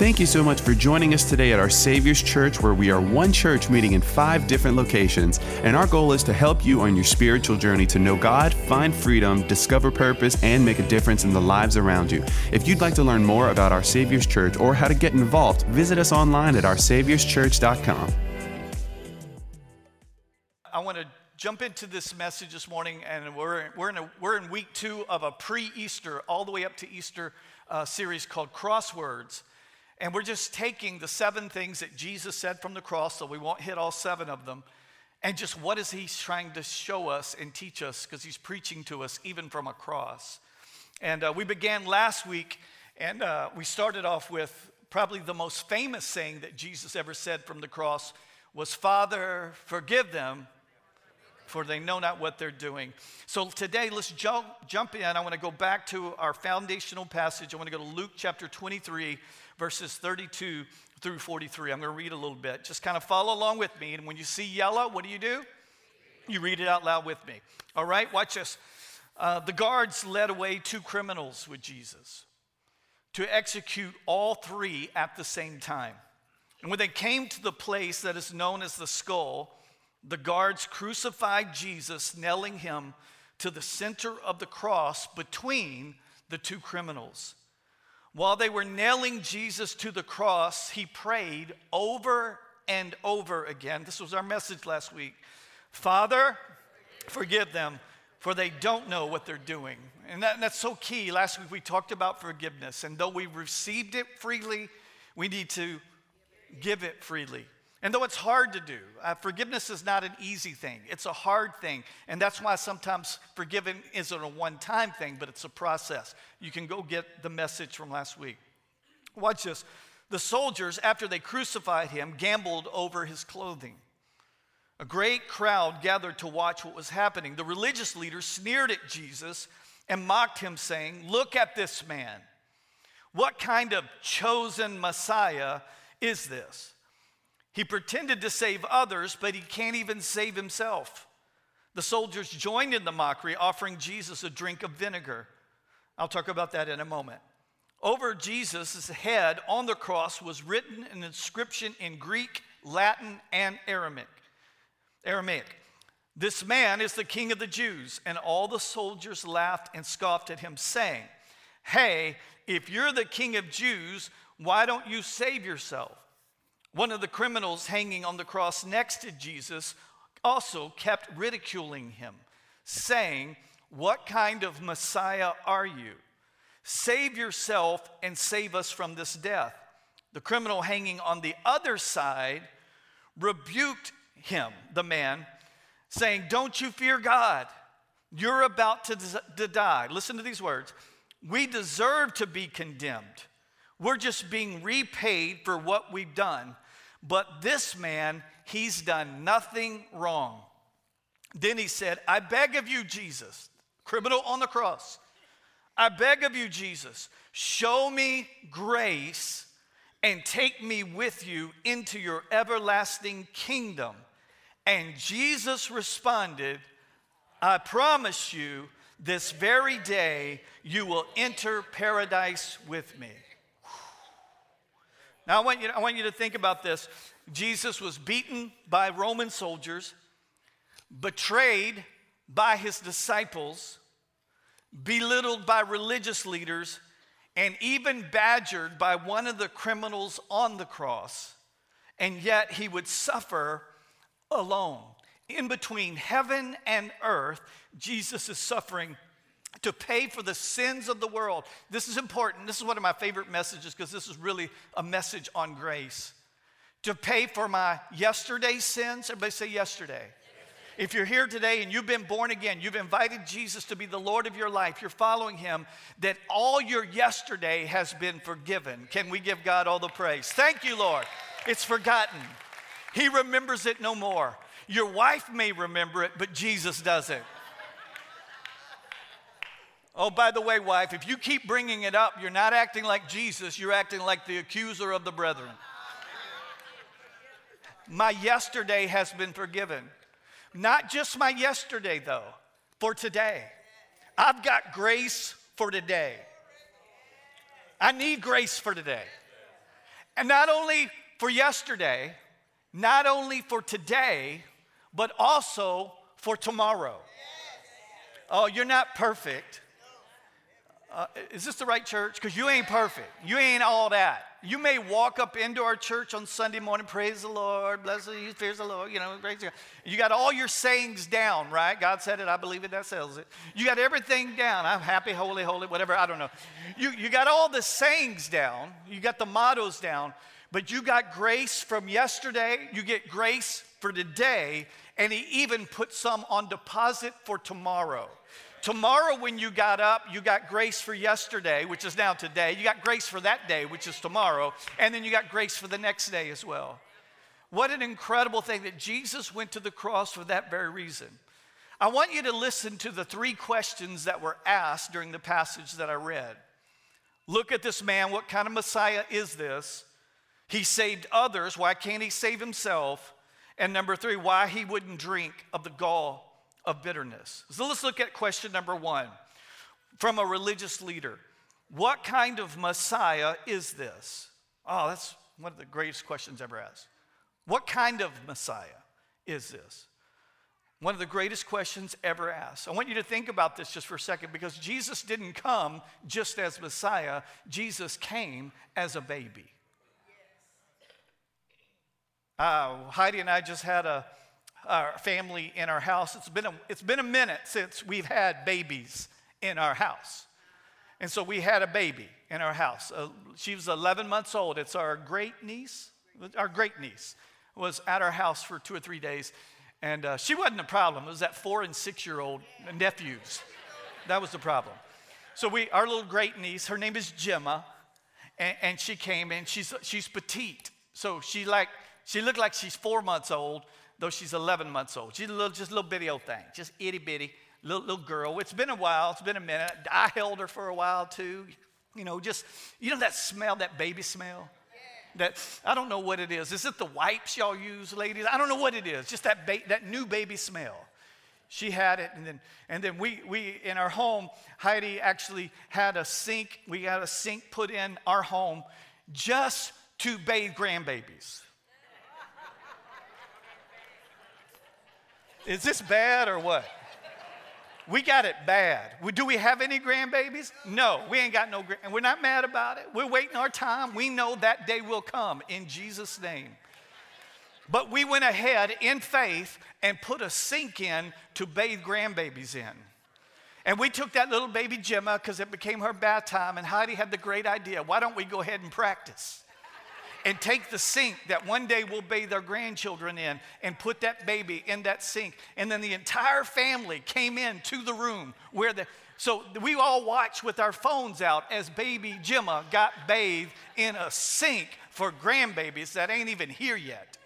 Thank you so much for joining us today at our Savior's Church, where we are one church meeting in five different locations. And our goal is to help you on your spiritual journey to know God, find freedom, discover purpose, and make a difference in the lives around you. If you'd like to learn more about our Savior's Church or how to get involved, visit us online at oursaviorschurch.com. I want to jump into this message this morning, and we're, we're, in, a, we're in week two of a pre Easter, all the way up to Easter uh, series called Crosswords. And we're just taking the seven things that Jesus said from the cross, so we won't hit all seven of them, and just what is he trying to show us and teach us, because he's preaching to us even from a cross. And uh, we began last week, and uh, we started off with probably the most famous saying that Jesus ever said from the cross was, Father, forgive them, for they know not what they're doing. So today, let's jump, jump in. I want to go back to our foundational passage. I want to go to Luke chapter 23, verses 32 through 43. I'm going to read a little bit. Just kind of follow along with me. And when you see yellow, what do you do? You read it out loud with me. All right, watch this. Uh, the guards led away two criminals with Jesus to execute all three at the same time. And when they came to the place that is known as the skull, the guards crucified Jesus, nailing him to the center of the cross between the two criminals. While they were nailing Jesus to the cross, he prayed over and over again. This was our message last week Father, forgive them, for they don't know what they're doing. And, that, and that's so key. Last week we talked about forgiveness. And though we received it freely, we need to give it freely. And though it's hard to do, uh, forgiveness is not an easy thing. It's a hard thing. And that's why sometimes forgiving isn't a one time thing, but it's a process. You can go get the message from last week. Watch this. The soldiers, after they crucified him, gambled over his clothing. A great crowd gathered to watch what was happening. The religious leaders sneered at Jesus and mocked him, saying, Look at this man. What kind of chosen Messiah is this? He pretended to save others, but he can't even save himself. The soldiers joined in the mockery, offering Jesus a drink of vinegar. I'll talk about that in a moment. Over Jesus' head on the cross was written an inscription in Greek, Latin, and Aramaic. Aramaic. This man is the king of the Jews. And all the soldiers laughed and scoffed at him, saying, Hey, if you're the king of Jews, why don't you save yourself? One of the criminals hanging on the cross next to Jesus also kept ridiculing him, saying, What kind of Messiah are you? Save yourself and save us from this death. The criminal hanging on the other side rebuked him, the man, saying, Don't you fear God? You're about to, to die. Listen to these words. We deserve to be condemned. We're just being repaid for what we've done. But this man, he's done nothing wrong. Then he said, I beg of you, Jesus, criminal on the cross, I beg of you, Jesus, show me grace and take me with you into your everlasting kingdom. And Jesus responded, I promise you, this very day you will enter paradise with me. Now, I want, you, I want you to think about this. Jesus was beaten by Roman soldiers, betrayed by his disciples, belittled by religious leaders, and even badgered by one of the criminals on the cross. And yet he would suffer alone. In between heaven and earth, Jesus is suffering to pay for the sins of the world. This is important. This is one of my favorite messages because this is really a message on grace. To pay for my yesterday sins. Everybody say yesterday. If you're here today and you've been born again, you've invited Jesus to be the Lord of your life, you're following him, that all your yesterday has been forgiven. Can we give God all the praise? Thank you, Lord. It's forgotten. He remembers it no more. Your wife may remember it, but Jesus doesn't. Oh, by the way, wife, if you keep bringing it up, you're not acting like Jesus, you're acting like the accuser of the brethren. My yesterday has been forgiven. Not just my yesterday, though, for today. I've got grace for today. I need grace for today. And not only for yesterday, not only for today, but also for tomorrow. Oh, you're not perfect. Uh, is this the right church? Because you ain't perfect. You ain't all that. You may walk up into our church on Sunday morning, praise the Lord, bless the you, fears the Lord, you know, praise God. You got all your sayings down, right? God said it, I believe it, that sells it. You got everything down. I'm happy, holy, holy, whatever, I don't know. You, you got all the sayings down, you got the mottos down, but you got grace from yesterday, you get grace for today, and He even put some on deposit for tomorrow. Tomorrow, when you got up, you got grace for yesterday, which is now today. You got grace for that day, which is tomorrow. And then you got grace for the next day as well. What an incredible thing that Jesus went to the cross for that very reason. I want you to listen to the three questions that were asked during the passage that I read. Look at this man. What kind of Messiah is this? He saved others. Why can't he save himself? And number three, why he wouldn't drink of the gall of bitterness. So let's look at question number one from a religious leader. What kind of Messiah is this? Oh, that's one of the greatest questions ever asked. What kind of Messiah is this? One of the greatest questions ever asked. I want you to think about this just for a second because Jesus didn't come just as Messiah, Jesus came as a baby. Uh, Heidi and I just had a, our family in our house. It's been a, it's been a minute since we've had babies in our house. And so we had a baby in our house. Uh, she was 11 months old. It's our great niece. Our great niece was at our house for two or three days. And uh, she wasn't a problem. It was that four and six year old nephews. That was the problem. So we, our little great niece, her name is Gemma, and, and she came in. She's, she's petite. So she like, she looked like she's four months old, though she's 11 months old. She's a little, just a little bitty old thing, just itty bitty, little, little girl. It's been a while, it's been a minute. I held her for a while too. You know, just, you know that smell, that baby smell? That, I don't know what it is. Is it the wipes y'all use, ladies? I don't know what it is. Just that, ba- that new baby smell. She had it, and then, and then we, we, in our home, Heidi actually had a sink. We had a sink put in our home just to bathe grandbabies. Is this bad or what? We got it bad. Do we have any grandbabies? No, we ain't got no, and we're not mad about it. We're waiting our time. We know that day will come in Jesus' name. But we went ahead in faith and put a sink in to bathe grandbabies in. And we took that little baby Gemma because it became her bath time, and Heidi had the great idea why don't we go ahead and practice? And take the sink that one day we'll bathe our grandchildren in and put that baby in that sink. And then the entire family came in to the room where the so we all watched with our phones out as baby Gemma got bathed in a sink for grandbabies that ain't even here yet.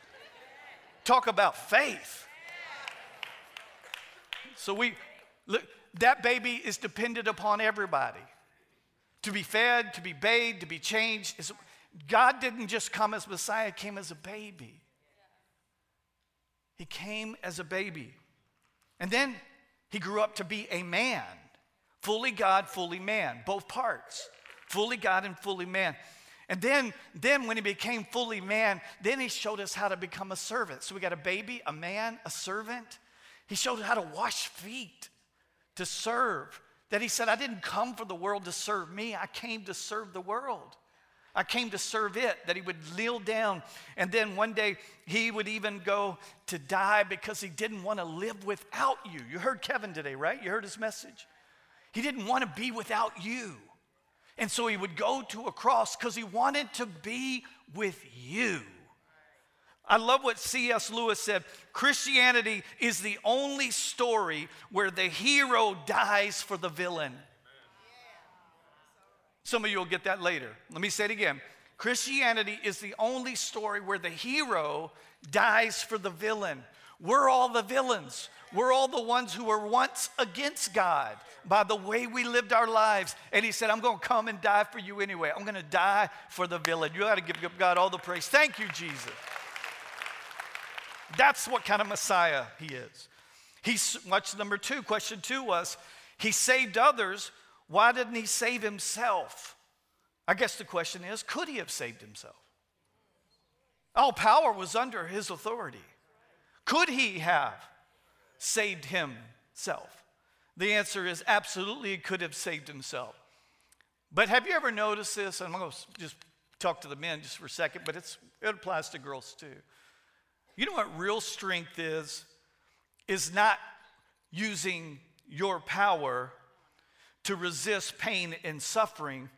Talk about faith. So we look that baby is dependent upon everybody to be fed, to be bathed, to be changed. God didn't just come as Messiah, came as a baby. He came as a baby. And then he grew up to be a man, fully God, fully man, both parts, fully God and fully man. And then, then when he became fully man, then he showed us how to become a servant. So we got a baby, a man, a servant. He showed us how to wash feet, to serve. That he said, I didn't come for the world to serve me, I came to serve the world. I came to serve it, that he would kneel down. And then one day he would even go to die because he didn't want to live without you. You heard Kevin today, right? You heard his message? He didn't want to be without you. And so he would go to a cross because he wanted to be with you. I love what C.S. Lewis said Christianity is the only story where the hero dies for the villain. Some of you will get that later. Let me say it again. Christianity is the only story where the hero dies for the villain. We're all the villains. We're all the ones who were once against God by the way we lived our lives. And He said, I'm going to come and die for you anyway. I'm going to die for the villain. You got to give God all the praise. Thank you, Jesus. That's what kind of Messiah He is. He's, watch number two. Question two was, He saved others why didn't he save himself? I guess the question is could he have saved himself? All power was under his authority. Could he have saved himself? The answer is absolutely he could have saved himself. But have you ever noticed this? I'm going to just talk to the men just for a second, but it's, it applies to girls too. You know what real strength is? Is not using your power to resist pain and suffering,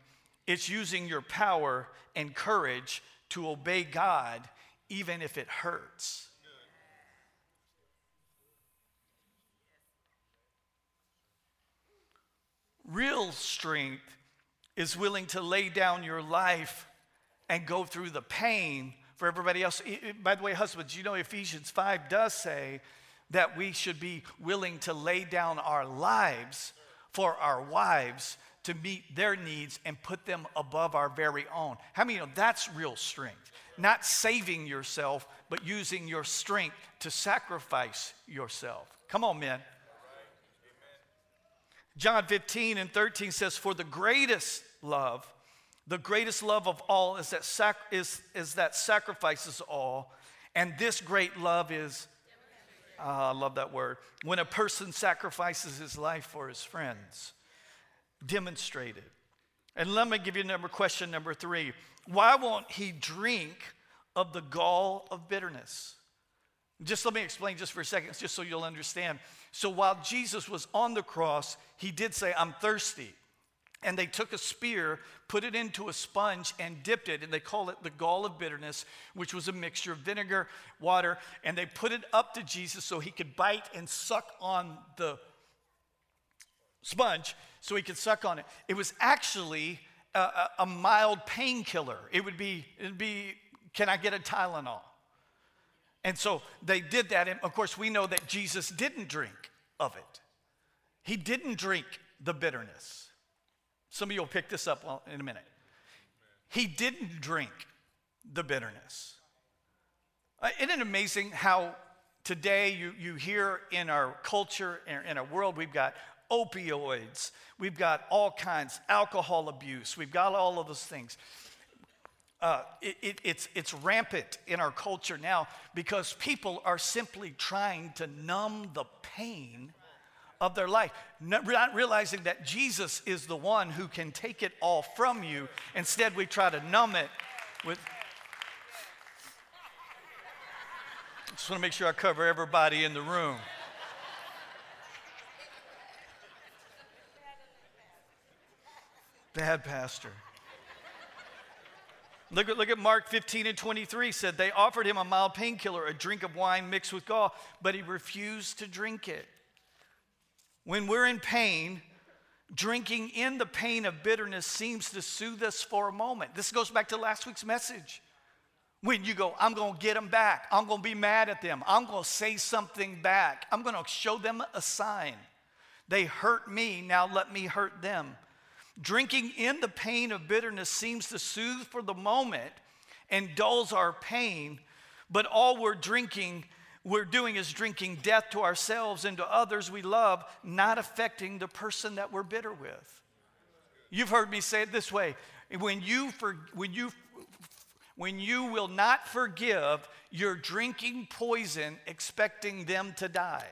it's using your power and courage to obey God even if it hurts. Real strength is willing to lay down your life and go through the pain for everybody else. By the way, husbands, you know Ephesians 5 does say that we should be willing to lay down our lives for our wives to meet their needs and put them above our very own. How many know that's real strength? Not saving yourself, but using your strength to sacrifice yourself. Come on, men. John 15 and 13 says, For the greatest love, the greatest love of all is that, sac- is, is that sacrifices all. And this great love is, uh, I love that word, when a person sacrifices his life for his friends. Demonstrated. And let me give you number question number three. Why won't he drink of the gall of bitterness? Just let me explain just for a second, just so you'll understand. So while Jesus was on the cross, he did say, I'm thirsty. And they took a spear, put it into a sponge, and dipped it, and they call it the gall of bitterness, which was a mixture of vinegar, water, and they put it up to Jesus so he could bite and suck on the sponge so he could suck on it. It was actually a, a, a mild painkiller. It would be, it'd be, can I get a Tylenol? And so they did that. And of course, we know that Jesus didn't drink of it. He didn't drink the bitterness. Some of you will pick this up in a minute. He didn't drink the bitterness. Uh, isn't it amazing how today you, you hear in our culture, in our world, we've got opioids, we've got all kinds, alcohol abuse, we've got all of those things uh, it, it, it's, it's rampant in our culture now because people are simply trying to numb the pain of their life, not realizing that Jesus is the one who can take it all from you. Instead, we try to numb it with. Just want to make sure I cover everybody in the room. Bad pastor. Look at, look at Mark 15 and 23 said they offered him a mild painkiller, a drink of wine mixed with gall, but he refused to drink it. When we're in pain, drinking in the pain of bitterness seems to soothe us for a moment. This goes back to last week's message. When you go, I'm going to get them back. I'm going to be mad at them. I'm going to say something back. I'm going to show them a sign. They hurt me, now let me hurt them. Drinking in the pain of bitterness seems to soothe for the moment and dulls our pain, but all we're drinking, we're doing is drinking death to ourselves and to others we love, not affecting the person that we're bitter with. You've heard me say it this way when you, for, when you, when you will not forgive, you're drinking poison expecting them to die.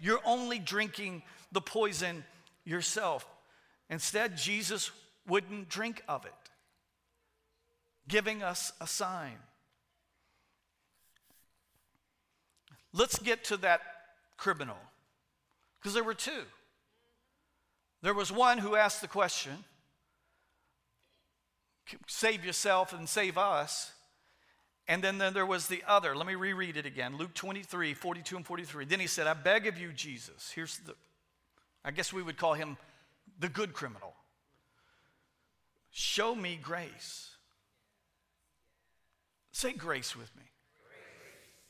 You're only drinking the poison yourself. Instead, Jesus wouldn't drink of it, giving us a sign. Let's get to that criminal, because there were two. There was one who asked the question save yourself and save us. And then, then there was the other. Let me reread it again Luke 23, 42 and 43. Then he said, I beg of you, Jesus. Here's the, I guess we would call him the good criminal. Show me grace. Say grace with me.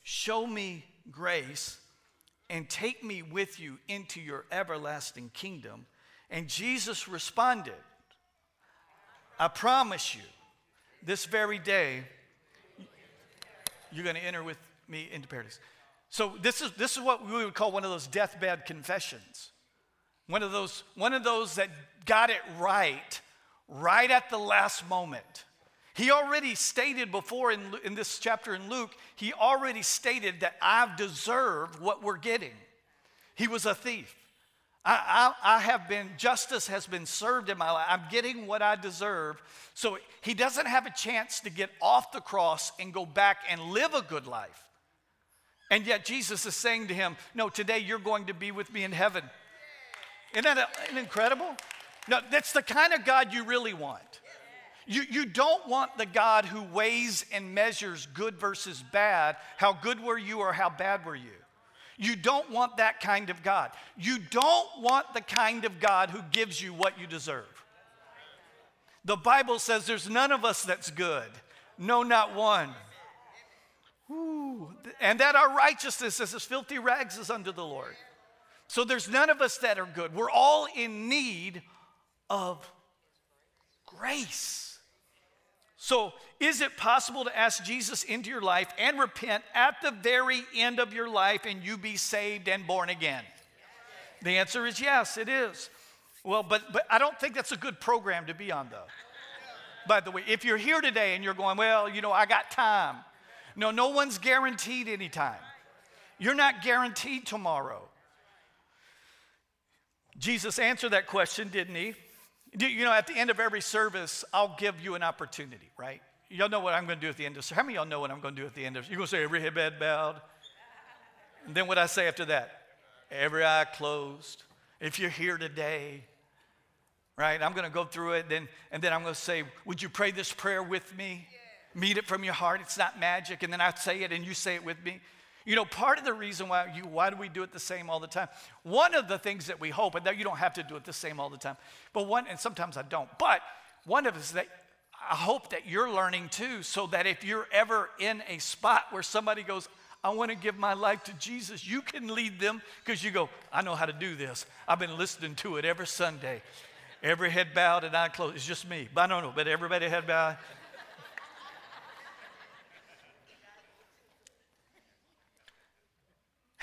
Show me grace and take me with you into your everlasting kingdom. And Jesus responded, I promise you, this very day, you're going to enter with me into paradise. So this is, this is what we would call one of those deathbed confessions. One of those, one of those that got it right, right at the last moment. He already stated before in, in this chapter in Luke, he already stated that I've deserved what we're getting. He was a thief. I, I, I, have been, justice has been served in my life. I'm getting what I deserve. So he doesn't have a chance to get off the cross and go back and live a good life. And yet Jesus is saying to him, No, today you're going to be with me in heaven. Isn't that a, incredible? No, that's the kind of God you really want. You, you don't want the God who weighs and measures good versus bad. How good were you or how bad were you? You don't want that kind of God. You don't want the kind of God who gives you what you deserve. The Bible says there's none of us that's good. No, not one. Ooh. And that our righteousness is as filthy rags is unto the Lord. So there's none of us that are good. We're all in need of grace. So, is it possible to ask Jesus into your life and repent at the very end of your life and you be saved and born again? The answer is yes, it is. Well, but, but I don't think that's a good program to be on, though. By the way, if you're here today and you're going, well, you know, I got time. No, no one's guaranteed any time. You're not guaranteed tomorrow. Jesus answered that question, didn't he? You know, at the end of every service, I'll give you an opportunity, right? Y'all know what I'm going to do at the end of service. How many of y'all know what I'm going to do at the end of You're going to say, every head bowed. And then what I say after that? Every eye closed. If you're here today, right? I'm going to go through it, then, and then I'm going to say, Would you pray this prayer with me? Meet it from your heart. It's not magic. And then I say it, and you say it with me. You know, part of the reason why you why do we do it the same all the time? One of the things that we hope, and that you don't have to do it the same all the time, but one, and sometimes I don't, but one of is that I hope that you're learning too, so that if you're ever in a spot where somebody goes, I want to give my life to Jesus, you can lead them because you go, I know how to do this. I've been listening to it every Sunday. Every head bowed and eye closed. It's just me. But I don't know, but everybody head bowed.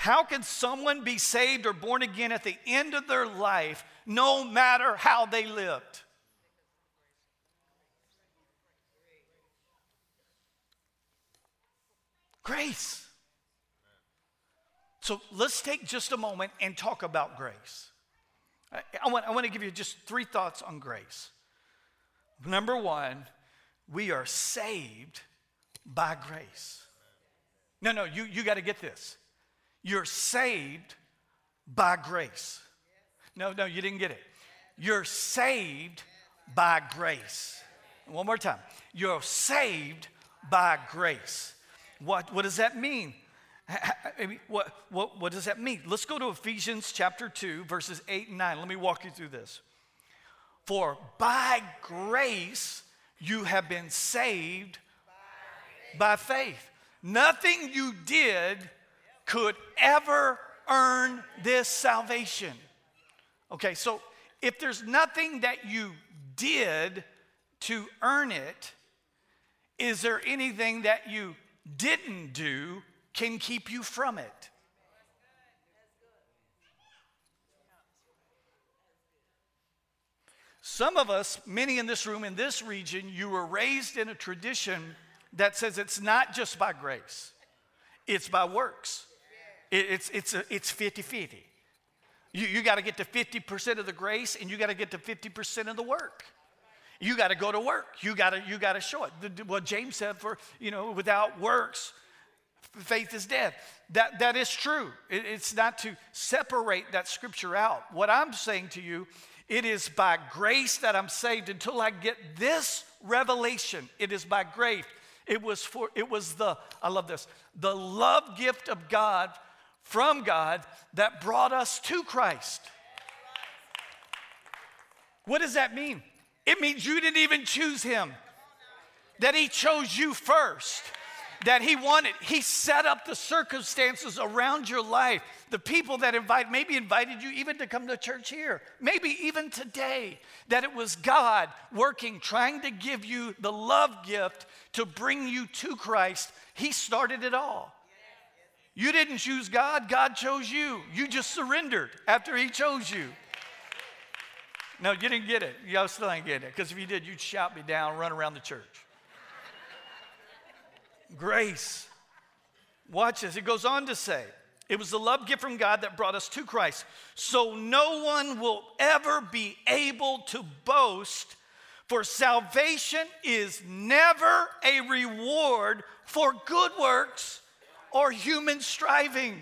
How can someone be saved or born again at the end of their life no matter how they lived? Grace. So let's take just a moment and talk about grace. I, want, I want to give you just three thoughts on grace. Number one, we are saved by grace. No, no, you, you got to get this. You're saved by grace. No, no, you didn't get it. You're saved by grace. One more time. You're saved by grace. What, what does that mean? What, what, what does that mean? Let's go to Ephesians chapter 2, verses 8 and 9. Let me walk you through this. For by grace you have been saved by faith. Nothing you did could ever earn this salvation. Okay, so if there's nothing that you did to earn it, is there anything that you didn't do can keep you from it? Some of us, many in this room, in this region, you were raised in a tradition that says it's not just by grace, it's by works. It's, it's, a, it's 50 50. You, you got to get to 50% of the grace and you got to get to 50% of the work. You got to go to work. You got to you got to show it. The, what James said for, you know, without works, faith is dead. That, that is true. It, it's not to separate that scripture out. What I'm saying to you, it is by grace that I'm saved until I get this revelation. It is by grace. It was for it was the I love this. The love gift of God from God that brought us to Christ. What does that mean? It means you didn't even choose him, that he chose you first, that he wanted. He set up the circumstances around your life, the people that invite, maybe invited you even to come to church here, maybe even today, that it was God working, trying to give you the love gift to bring you to Christ. He started it all. You didn't choose God, God chose you. You just surrendered after He chose you. No, you didn't get it. Y'all still ain't getting it. Because if you did, you'd shout me down, run around the church. Grace. Watch this. It goes on to say, it was the love gift from God that brought us to Christ. So no one will ever be able to boast, for salvation is never a reward for good works or human striving.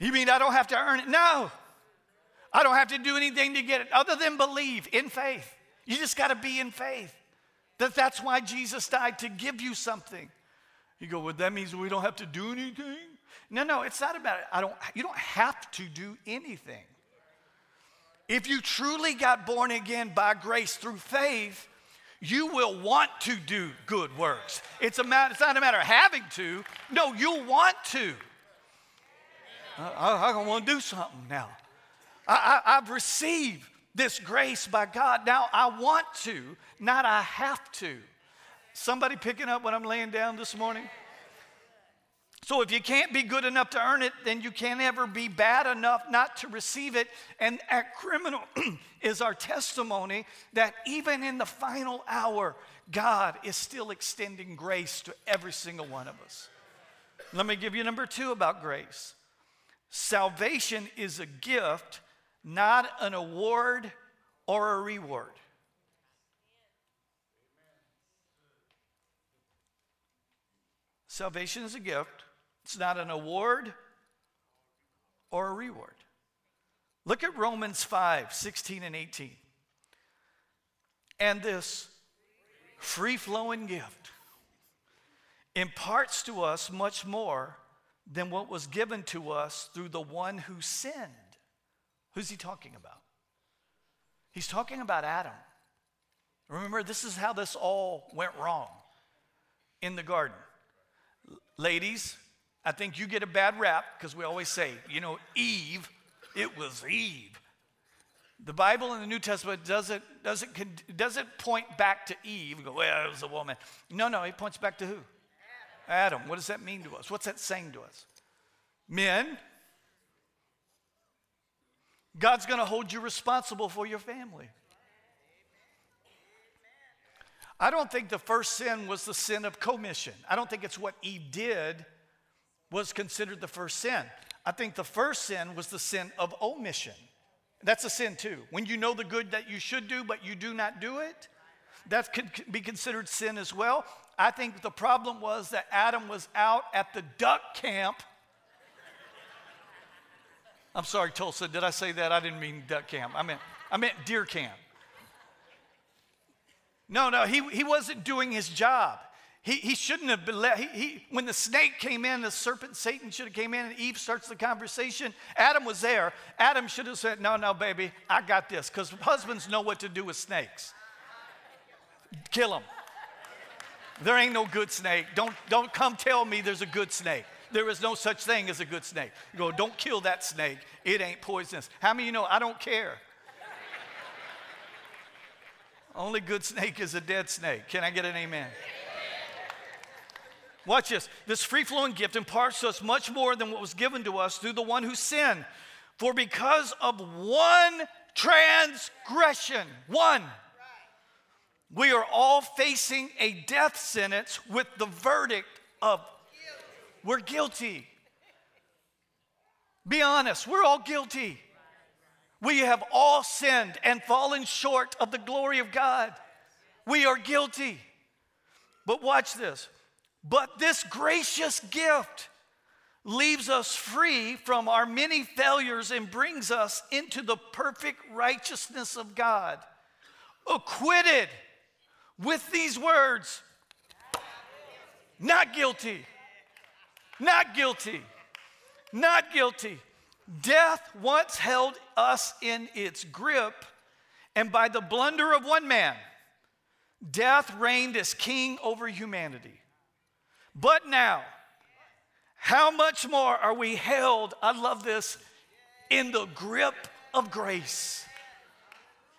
You mean I don't have to earn it? No. I don't have to do anything to get it other than believe in faith. You just got to be in faith. That that's why Jesus died to give you something. You go, well, that means we don't have to do anything? No, no, it's not about it. I don't, you don't have to do anything. If you truly got born again by grace through faith, you will want to do good works. It's, a matter, it's not a matter of having to. No, you'll want to. Uh, I, I, I want to do something now. I, I, I've received this grace by God. Now I want to, not I have to. Somebody picking up what I'm laying down this morning? So if you can't be good enough to earn it, then you can't ever be bad enough not to receive it. And at criminal is our testimony that even in the final hour, God is still extending grace to every single one of us. Let me give you number two about grace. Salvation is a gift not an award or a reward. Salvation is a gift, it's not an award or a reward. Look at Romans 5 16 and 18. And this free flowing gift imparts to us much more than what was given to us through the one who sinned. Who's he talking about? He's talking about Adam. Remember, this is how this all went wrong in the garden. Ladies, I think you get a bad rap because we always say, you know, Eve, it was Eve. The Bible in the New Testament doesn't, doesn't, doesn't point back to Eve go, well, it was a woman. No, no, it points back to who? Adam. Adam. What does that mean to us? What's that saying to us? Men, God's going to hold you responsible for your family. I don't think the first sin was the sin of commission. I don't think it's what Eve did was considered the first sin. I think the first sin was the sin of omission. That's a sin too. When you know the good that you should do, but you do not do it, that could be considered sin as well. I think the problem was that Adam was out at the duck camp I'm sorry, Tulsa. Did I say that? I didn't mean duck camp. I meant, I meant deer camp. No, no, he, he wasn't doing his job. He, he shouldn't have been let. He, he, when the snake came in, the serpent, Satan should have came in, and Eve starts the conversation. Adam was there. Adam should have said, "No, no, baby, I got this," because husbands know what to do with snakes. Kill them. There ain't no good snake. Don't don't come tell me there's a good snake. There is no such thing as a good snake. You go, don't kill that snake. It ain't poisonous. How many of you know I don't care? Only good snake is a dead snake. Can I get an amen? Watch this. This free flowing gift imparts to us much more than what was given to us through the one who sinned. For because of one transgression, one, we are all facing a death sentence with the verdict of we're guilty. Be honest, we're all guilty. We have all sinned and fallen short of the glory of God. We are guilty. But watch this. But this gracious gift leaves us free from our many failures and brings us into the perfect righteousness of God. Acquitted with these words not guilty. Not guilty. Not guilty. Death once held us in its grip, and by the blunder of one man, death reigned as king over humanity. But now, how much more are we held, I love this, in the grip of grace?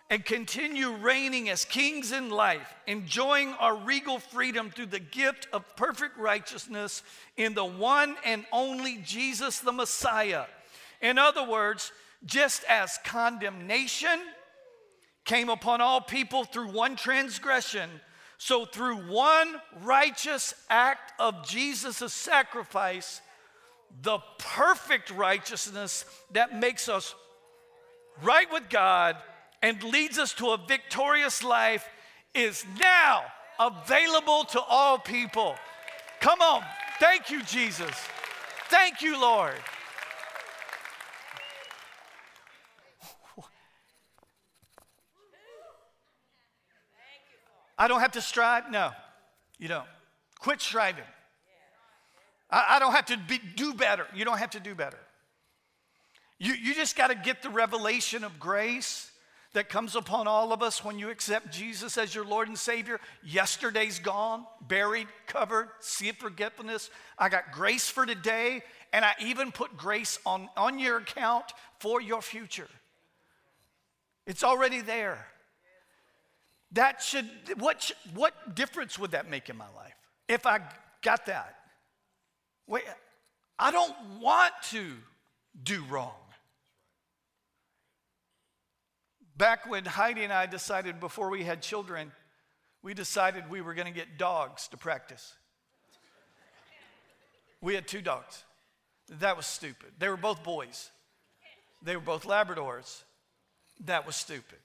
and continue reigning as kings in life, enjoying our regal freedom through the gift of perfect righteousness in the one and only Jesus the Messiah. In other words, just as condemnation came upon all people through one transgression. So, through one righteous act of Jesus' sacrifice, the perfect righteousness that makes us right with God and leads us to a victorious life is now available to all people. Come on. Thank you, Jesus. Thank you, Lord. I don't have to strive? No, you don't. Quit striving. I, I don't have to be, do better. You don't have to do better. You, you just got to get the revelation of grace that comes upon all of us when you accept Jesus as your Lord and Savior. Yesterday's gone, buried, covered, sea of forgetfulness. I got grace for today, and I even put grace on, on your account for your future. It's already there. That should, what, what difference would that make in my life if I got that? Wait, I don't want to do wrong. Back when Heidi and I decided before we had children, we decided we were going to get dogs to practice. We had two dogs. That was stupid. They were both boys, they were both Labradors. That was stupid.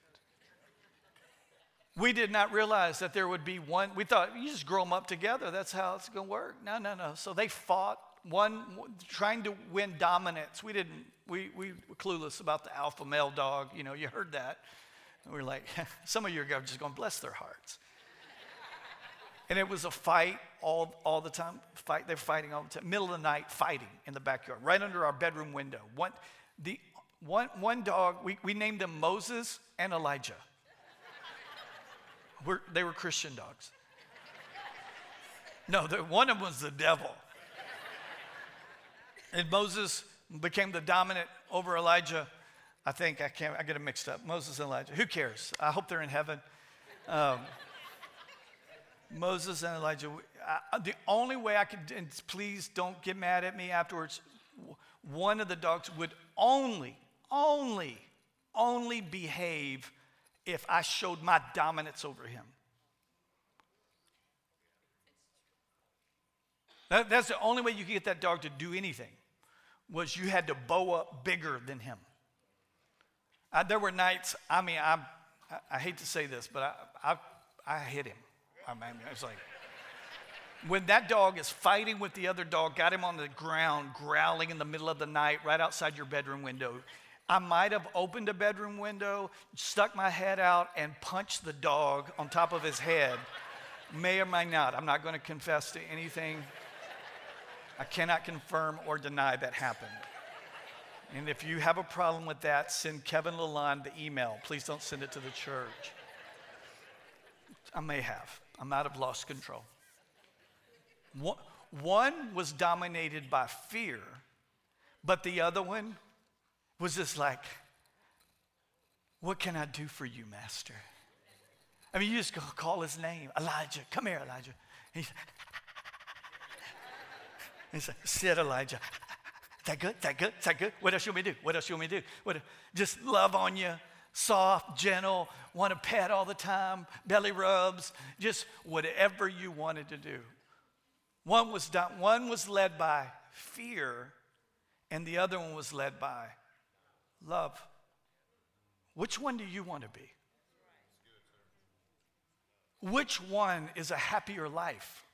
We did not realize that there would be one. We thought you just grow them up together. That's how it's going to work. No, no, no. So they fought one trying to win dominance. We didn't, we, we were clueless about the alpha male dog. You know, you heard that. And we are like, some of you are just going, to bless their hearts. and it was a fight all, all the time. Fight, they're fighting all the time. Middle of the night, fighting in the backyard, right under our bedroom window. One, the, one, one dog, we, we named them Moses and Elijah. We're, they were Christian dogs. No, one of them was the devil. And Moses became the dominant over Elijah. I think I can't, I get it mixed up. Moses and Elijah. Who cares? I hope they're in heaven. Um, Moses and Elijah. I, the only way I could, and please don't get mad at me afterwards, one of the dogs would only, only, only behave if I showed my dominance over him. That, that's the only way you could get that dog to do anything was you had to bow up bigger than him. I, there were nights, I mean, I, I, hate to say this, but I, I, I hit him. I mean, it's like, when that dog is fighting with the other dog, got him on the ground, growling in the middle of the night, right outside your bedroom window. I might have opened a bedroom window, stuck my head out, and punched the dog on top of his head. may or may not. I'm not going to confess to anything I cannot confirm or deny that happened. And if you have a problem with that, send Kevin Lalonde the email. Please don't send it to the church. I may have. I might have lost control. One was dominated by fear, but the other one was just like, What can I do for you, Master? I mean, you just go call his name Elijah. Come here, Elijah. He's, he said, Sit, Elijah. Is that good? Is that good? Is that good? What else you want me to do? What else you want me to do? What, just love on you, soft, gentle, want to pet all the time, belly rubs, just whatever you wanted to do. One was done, one was led by fear, and the other one was led by love. Which one do you want to be? Which one is a happier life,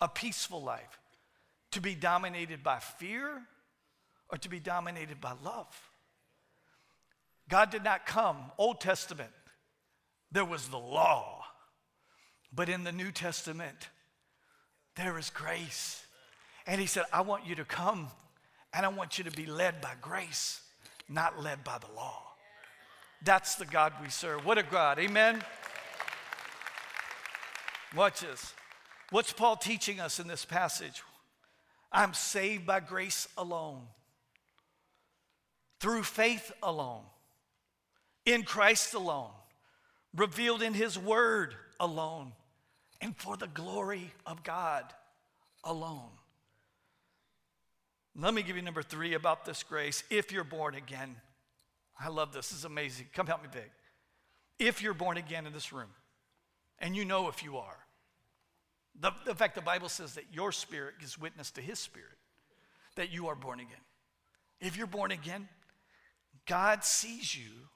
a peaceful life? To be dominated by fear or to be dominated by love? God did not come, Old Testament, there was the law. But in the New Testament, there is grace. And He said, I want you to come and I want you to be led by grace, not led by the law. That's the God we serve. What a God. Amen. Watch this. What's Paul teaching us in this passage? I'm saved by grace alone, through faith alone, in Christ alone, revealed in His Word alone, and for the glory of God alone. Let me give you number three about this grace. If you're born again, I love this. This is amazing. Come help me, Big. if you're born again in this room, and you know if you are. The, fact the Bible says that your spirit gives witness to his spirit that you are born again. If you're born again, God sees you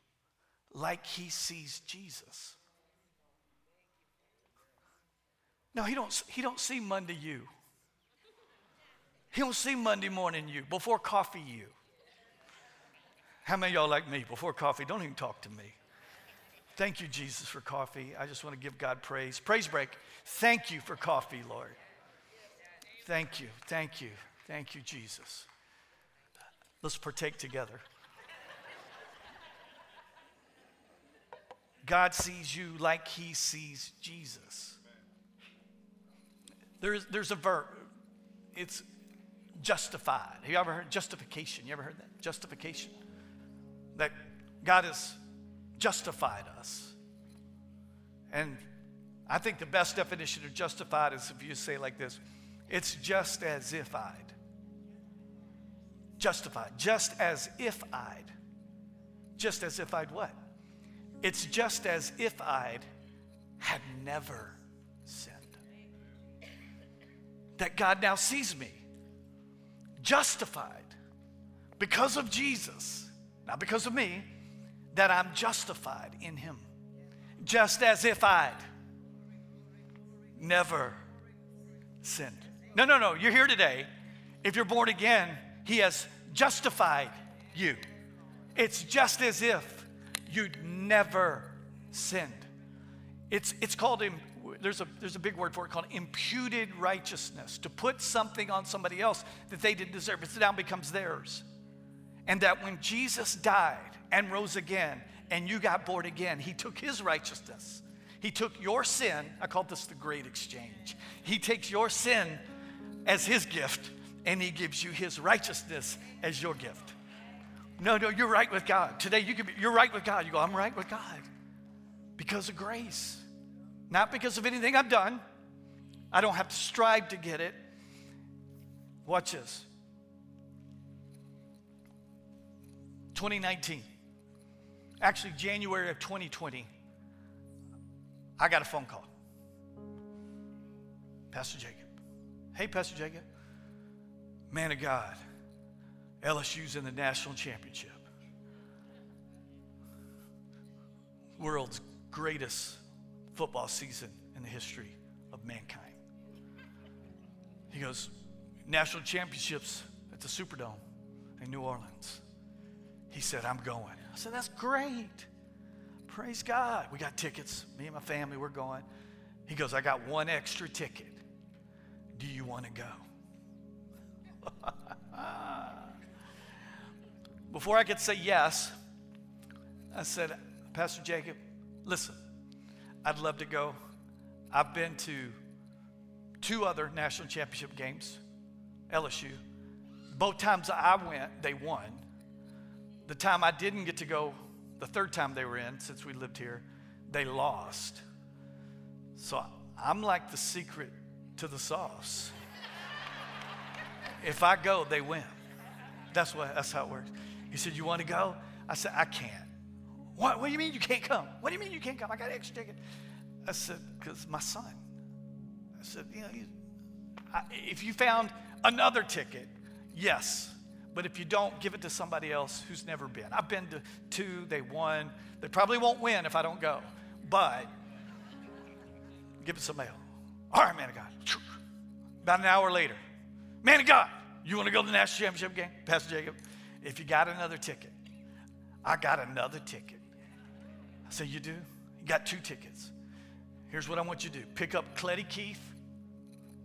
like he sees Jesus. No, he don't, he don't see Monday you. He don't see Monday morning you, before coffee you. How many y'all like me? Before coffee, don't even talk to me. Thank you, Jesus, for coffee. I just want to give God praise. Praise break. Thank you for coffee, Lord. Thank you. Thank you. Thank you, Jesus. Let's partake together. God sees you like he sees Jesus. There's, there's a verb, it's justified. Have you ever heard justification? You ever heard that? Justification. That God has justified us. And I think the best definition of justified is if you say like this it's just as if I'd. Justified. Just as if I'd. Just as if I'd what? It's just as if I'd had never sinned. That God now sees me justified because of Jesus, not because of me, that I'm justified in Him. Just as if I'd never sinned. No, no, no. You're here today. If you're born again, He has justified you. It's just as if you'd never sinned. It's, it's called, there's a, there's a big word for it called imputed righteousness. To put something on somebody else that they didn't deserve, it now becomes theirs. And that when Jesus died and rose again, and you got born again, he took his righteousness. He took your sin, I call this the great exchange. He takes your sin as his gift, and he gives you his righteousness as your gift. No, no, you're right with God. Today you can be, you're right with God. You go, I'm right with God because of grace, not because of anything I've done. I don't have to strive to get it. Watch this. 2019, actually January of 2020, I got a phone call. Pastor Jacob. Hey, Pastor Jacob. Man of God. LSU's in the national championship. World's greatest football season in the history of mankind. He goes, National championships at the Superdome in New Orleans. He said, I'm going. I said, That's great. Praise God. We got tickets. Me and my family, we're going. He goes, I got one extra ticket. Do you want to go? Before I could say yes, I said, Pastor Jacob, listen, I'd love to go. I've been to two other national championship games, LSU. Both times I went, they won. The time I didn't get to go, the third time they were in, since we lived here, they lost. So I'm like the secret to the sauce. if I go, they win. That's what that's how it works. He said, You want to go? I said, I can't. What, what do you mean you can't come? What do you mean you can't come? I got an extra ticket. I said, Because my son. I said, You know, I, if you found another ticket, yes. But if you don't, give it to somebody else who's never been. I've been to two, they won. They probably won't win if I don't go. But give it to somebody else. All right, man of God. About an hour later, man of God, you want to go to the national championship game? Pastor Jacob, if you got another ticket, I got another ticket. I You do? You got two tickets. Here's what I want you to do pick up Cleddie Keith.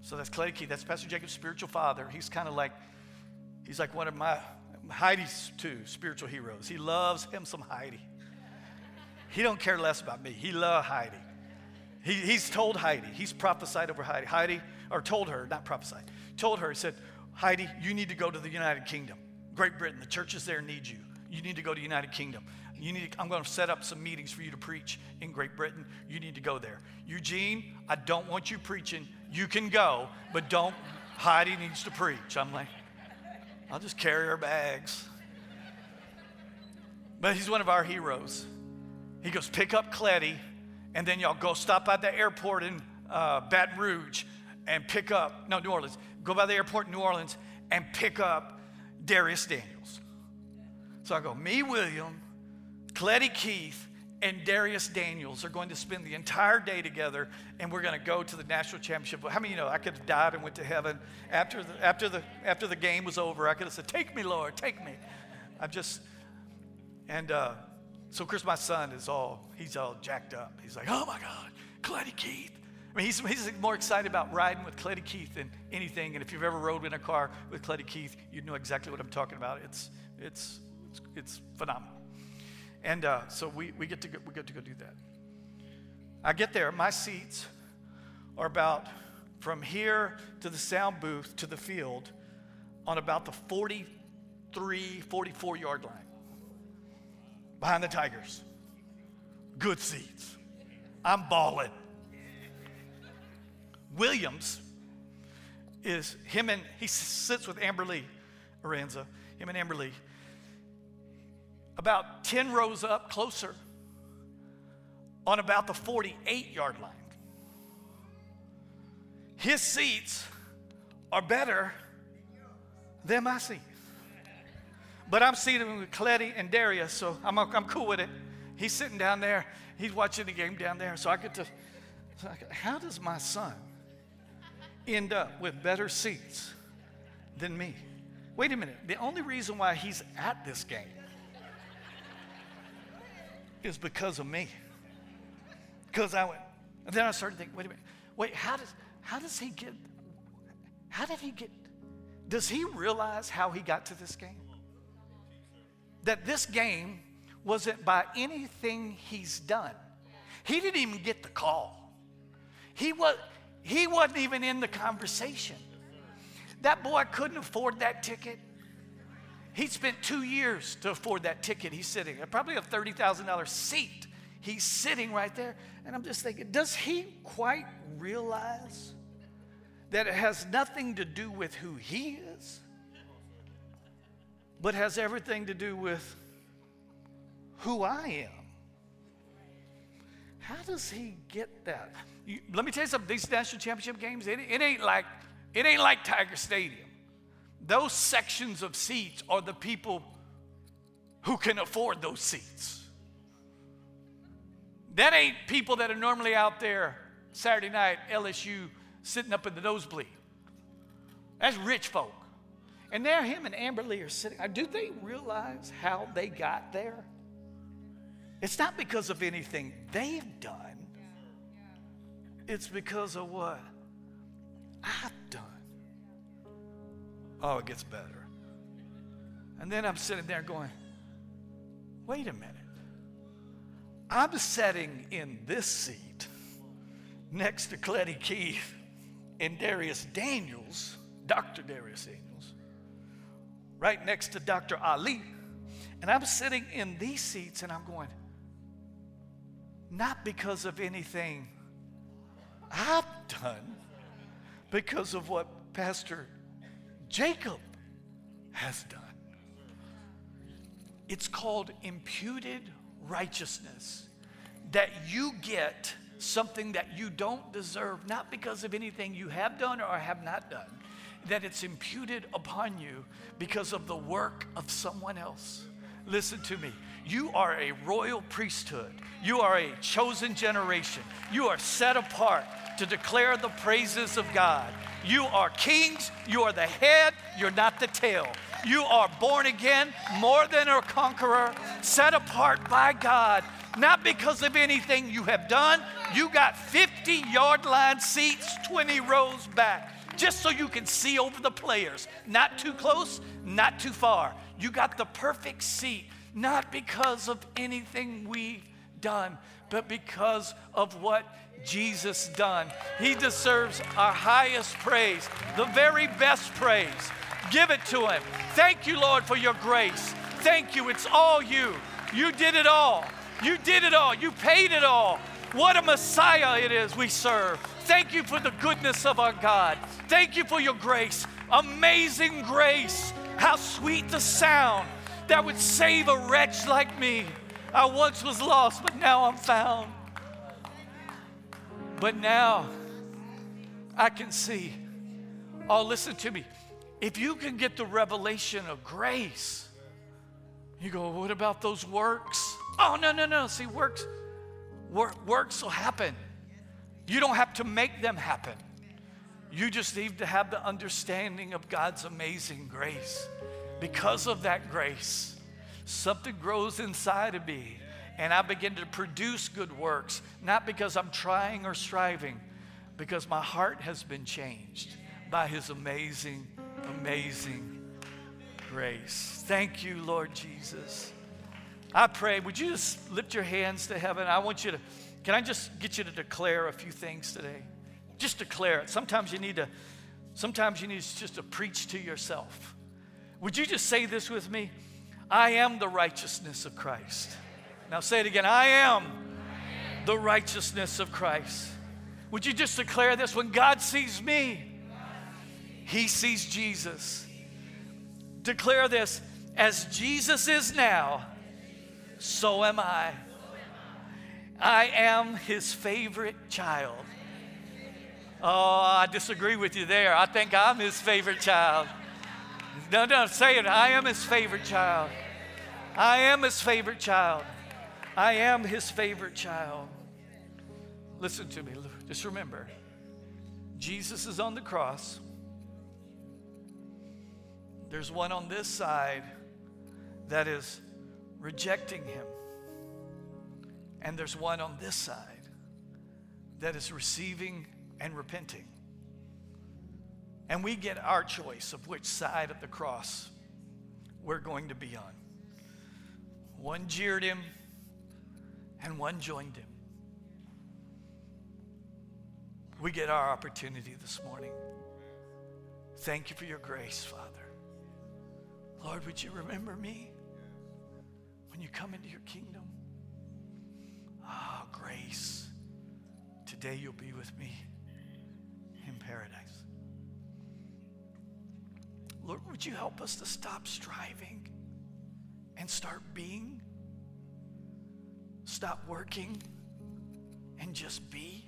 So that's Cleddie Keith. That's Pastor Jacob's spiritual father. He's kind of like, he's like one of my, Heidi's two spiritual heroes. He loves him some Heidi. He don't care less about me. He loves Heidi. He, he's told Heidi, he's prophesied over Heidi. Heidi, or told her, not prophesied, told her, he said, Heidi, you need to go to the United Kingdom. Great Britain, the churches there need you. You need to go to the United Kingdom. You need to, I'm going to set up some meetings for you to preach in Great Britain. You need to go there. Eugene, I don't want you preaching. You can go, but don't. Heidi needs to preach. I'm like, I'll just carry her bags. But he's one of our heroes. He goes, pick up Cleddie, and then y'all go stop by the airport in uh, Baton Rouge and pick up, no, New Orleans. Go by the airport in New Orleans and pick up Darius Daniels. So I go, me, William, Cleddie Keith, and Darius Daniels are going to spend the entire day together, and we're going to go to the national championship. How many of you know I could have died and went to heaven after the, after the, after the game was over? I could have said, Take me, Lord, take me. I'm just, and uh, so, course, my son is all, he's all jacked up. He's like, Oh my God, Cleddie Keith. I mean, he's, he's more excited about riding with Cleddie Keith than anything. And if you've ever rode in a car with Cleddie Keith, you know exactly what I'm talking about. It's, it's, it's, it's phenomenal. And uh, so we, we, get to go, we get to go do that. I get there, my seats are about from here to the sound booth to the field on about the 43, 44 yard line behind the Tigers. Good seats. I'm balling. Williams is him and he sits with Amber Lee Aranza, him and Amber Lee about 10 rows up closer on about the 48 yard line. His seats are better than my seats. But I'm seated with Cleddie and Darius, so I'm, I'm cool with it. He's sitting down there, he's watching the game down there, so I get to, how does my son end up with better seats than me? Wait a minute, the only reason why he's at this game is because of me. Because I went, and then I started thinking, wait a minute, wait, how does how does he get how did he get does he realize how he got to this game? That this game wasn't by anything he's done. He didn't even get the call. He was he wasn't even in the conversation. That boy couldn't afford that ticket. He spent two years to afford that ticket. He's sitting, probably a $30,000 seat. He's sitting right there. And I'm just thinking, does he quite realize that it has nothing to do with who he is, but has everything to do with who I am? How does he get that? You, let me tell you something. These national championship games, it, it ain't like it ain't like Tiger Stadium. Those sections of seats are the people who can afford those seats. That ain't people that are normally out there Saturday night, LSU, sitting up in the nosebleed. That's rich folk. And there, him and Amber Lee are sitting. Uh, do they realize how they got there? It's not because of anything they've done, it's because of what I've done. Oh, it gets better. And then I'm sitting there going, wait a minute. I'm sitting in this seat next to Cleddie Keith and Darius Daniels, Dr. Darius Daniels, right next to Dr. Ali. And I'm sitting in these seats and I'm going, not because of anything I've done, because of what Pastor Jacob has done. It's called imputed righteousness. That you get something that you don't deserve, not because of anything you have done or have not done, that it's imputed upon you because of the work of someone else. Listen to me. You are a royal priesthood. You are a chosen generation. You are set apart to declare the praises of God. You are kings, you are the head, you're not the tail. You are born again, more than a conqueror, set apart by God, not because of anything you have done. You got 50 yard line seats, 20 rows back, just so you can see over the players. Not too close, not too far. You got the perfect seat, not because of anything we've done, but because of what Jesus done. He deserves our highest praise, the very best praise. Give it to Him. Thank you, Lord, for your grace. Thank you. It's all you. You did it all. You did it all. You paid it all. What a Messiah it is we serve. Thank you for the goodness of our God. Thank you for your grace. Amazing grace. How sweet the sound that would save a wretch like me. I once was lost, but now I'm found. But now I can see. Oh, listen to me. If you can get the revelation of grace, you go, what about those works? Oh, no, no, no. See, works, work, works will happen. You don't have to make them happen. You just need to have the understanding of God's amazing grace. Because of that grace, something grows inside of me, and I begin to produce good works, not because I'm trying or striving, because my heart has been changed by His amazing, amazing grace. Thank you, Lord Jesus. I pray, would you just lift your hands to heaven? I want you to, can I just get you to declare a few things today? Just declare it. Sometimes you need to, sometimes you need just to preach to yourself. Would you just say this with me? I am the righteousness of Christ. Now say it again. I am the righteousness of Christ. Would you just declare this? When God sees me, he sees Jesus. Declare this as Jesus is now, so am I. I am his favorite child. Oh, I disagree with you there. I think I'm his favorite child. No, no, say it. I am his favorite child. I am his favorite child. I am his favorite child. Listen to me. Just remember Jesus is on the cross. There's one on this side that is rejecting him. And there's one on this side that is receiving and repenting. And we get our choice of which side of the cross we're going to be on. One jeered him, and one joined him. We get our opportunity this morning. Thank you for your grace, Father. Lord, would you remember me when you come into your kingdom? Ah, oh, grace. Today you'll be with me in paradise. Lord, would you help us to stop striving and start being? Stop working and just be?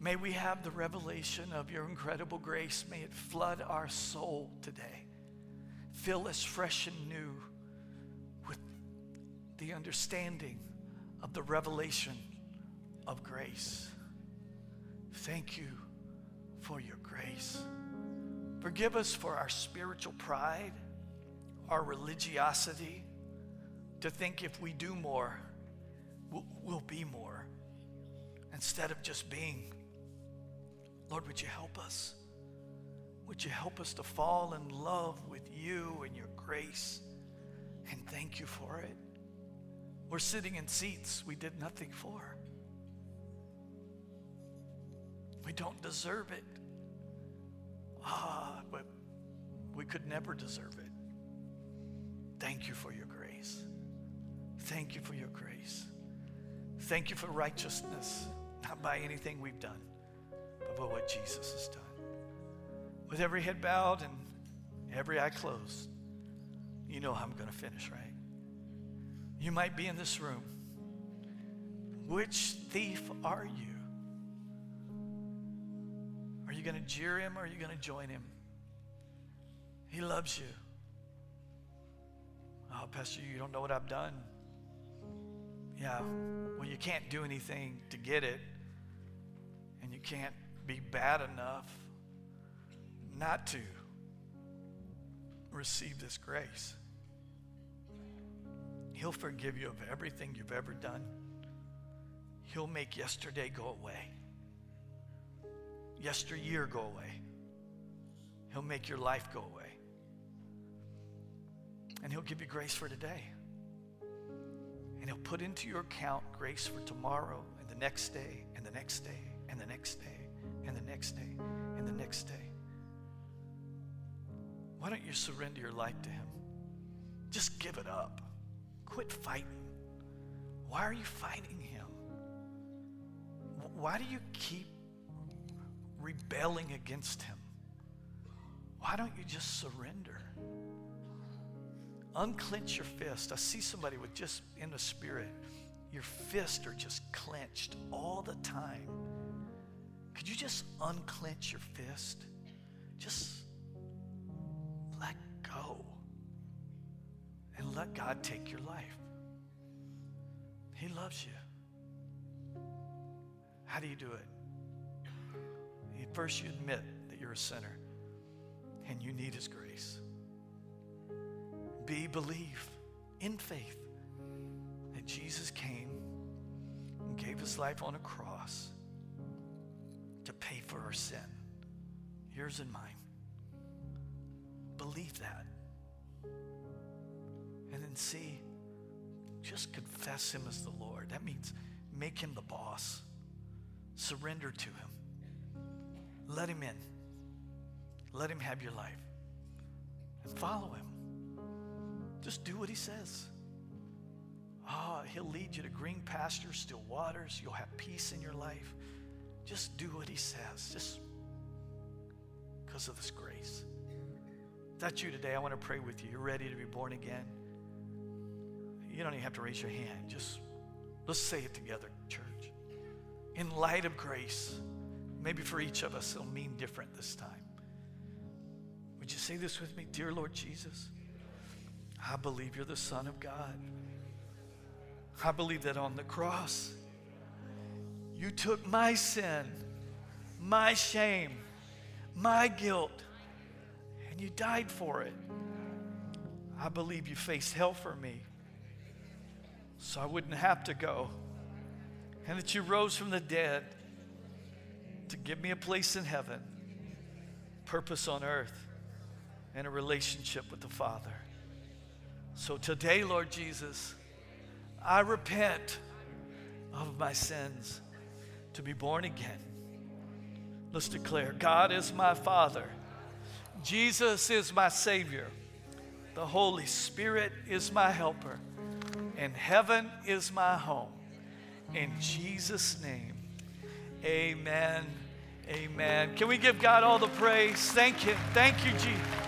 May we have the revelation of your incredible grace. May it flood our soul today. Fill us fresh and new with the understanding of the revelation of grace. Thank you for your grace. Forgive us for our spiritual pride, our religiosity, to think if we do more, we'll, we'll be more, instead of just being. Lord, would you help us? Would you help us to fall in love with you and your grace? And thank you for it. We're sitting in seats we did nothing for. We don't deserve it. Ah, but we could never deserve it. Thank you for your. Thank you for your grace. Thank you for righteousness, not by anything we've done, but by what Jesus has done. With every head bowed and every eye closed, you know how I'm going to finish, right? You might be in this room. Which thief are you? Are you going to jeer him or are you going to join him? He loves you. Oh, Pastor, you don't know what I've done. Yeah, well, you can't do anything to get it, and you can't be bad enough not to receive this grace. He'll forgive you of everything you've ever done. He'll make yesterday go away yesteryear go away. He'll make your life go away. And He'll give you grace for today. And He'll put into your account grace for tomorrow and the next day and the next day and the next day and the next day and the next day. Why don't you surrender your life to Him? Just give it up. Quit fighting. Why are you fighting Him? Why do you keep rebelling against Him. Why don't you just surrender? Unclench your fist. I see somebody with just in the spirit, your fists are just clenched all the time. Could you just unclench your fist? Just let go and let God take your life. He loves you. How do you do it? First, you admit that you're a sinner and you need His grace. B, believe in faith that Jesus came and gave His life on a cross to pay for our sin, yours and mine. Believe that. And then see, just confess Him as the Lord. That means make Him the boss, surrender to Him. Let him in. Let him have your life. And follow him. Just do what he says. Ah, oh, he'll lead you to green pastures, still waters. You'll have peace in your life. Just do what he says. Just because of this grace. If that's you today, I want to pray with you. You're ready to be born again. You don't even have to raise your hand. Just let's say it together, church. In light of grace. Maybe for each of us, it'll mean different this time. Would you say this with me? Dear Lord Jesus, I believe you're the Son of God. I believe that on the cross, you took my sin, my shame, my guilt, and you died for it. I believe you faced hell for me so I wouldn't have to go, and that you rose from the dead to give me a place in heaven, purpose on earth, and a relationship with the Father. So today, Lord Jesus, I repent of my sins to be born again. Let's declare God is my Father, Jesus is my Savior, the Holy Spirit is my helper, and heaven is my home. In Jesus' name, amen. Amen. Can we give God all the praise? Thank you. Thank you, Jesus.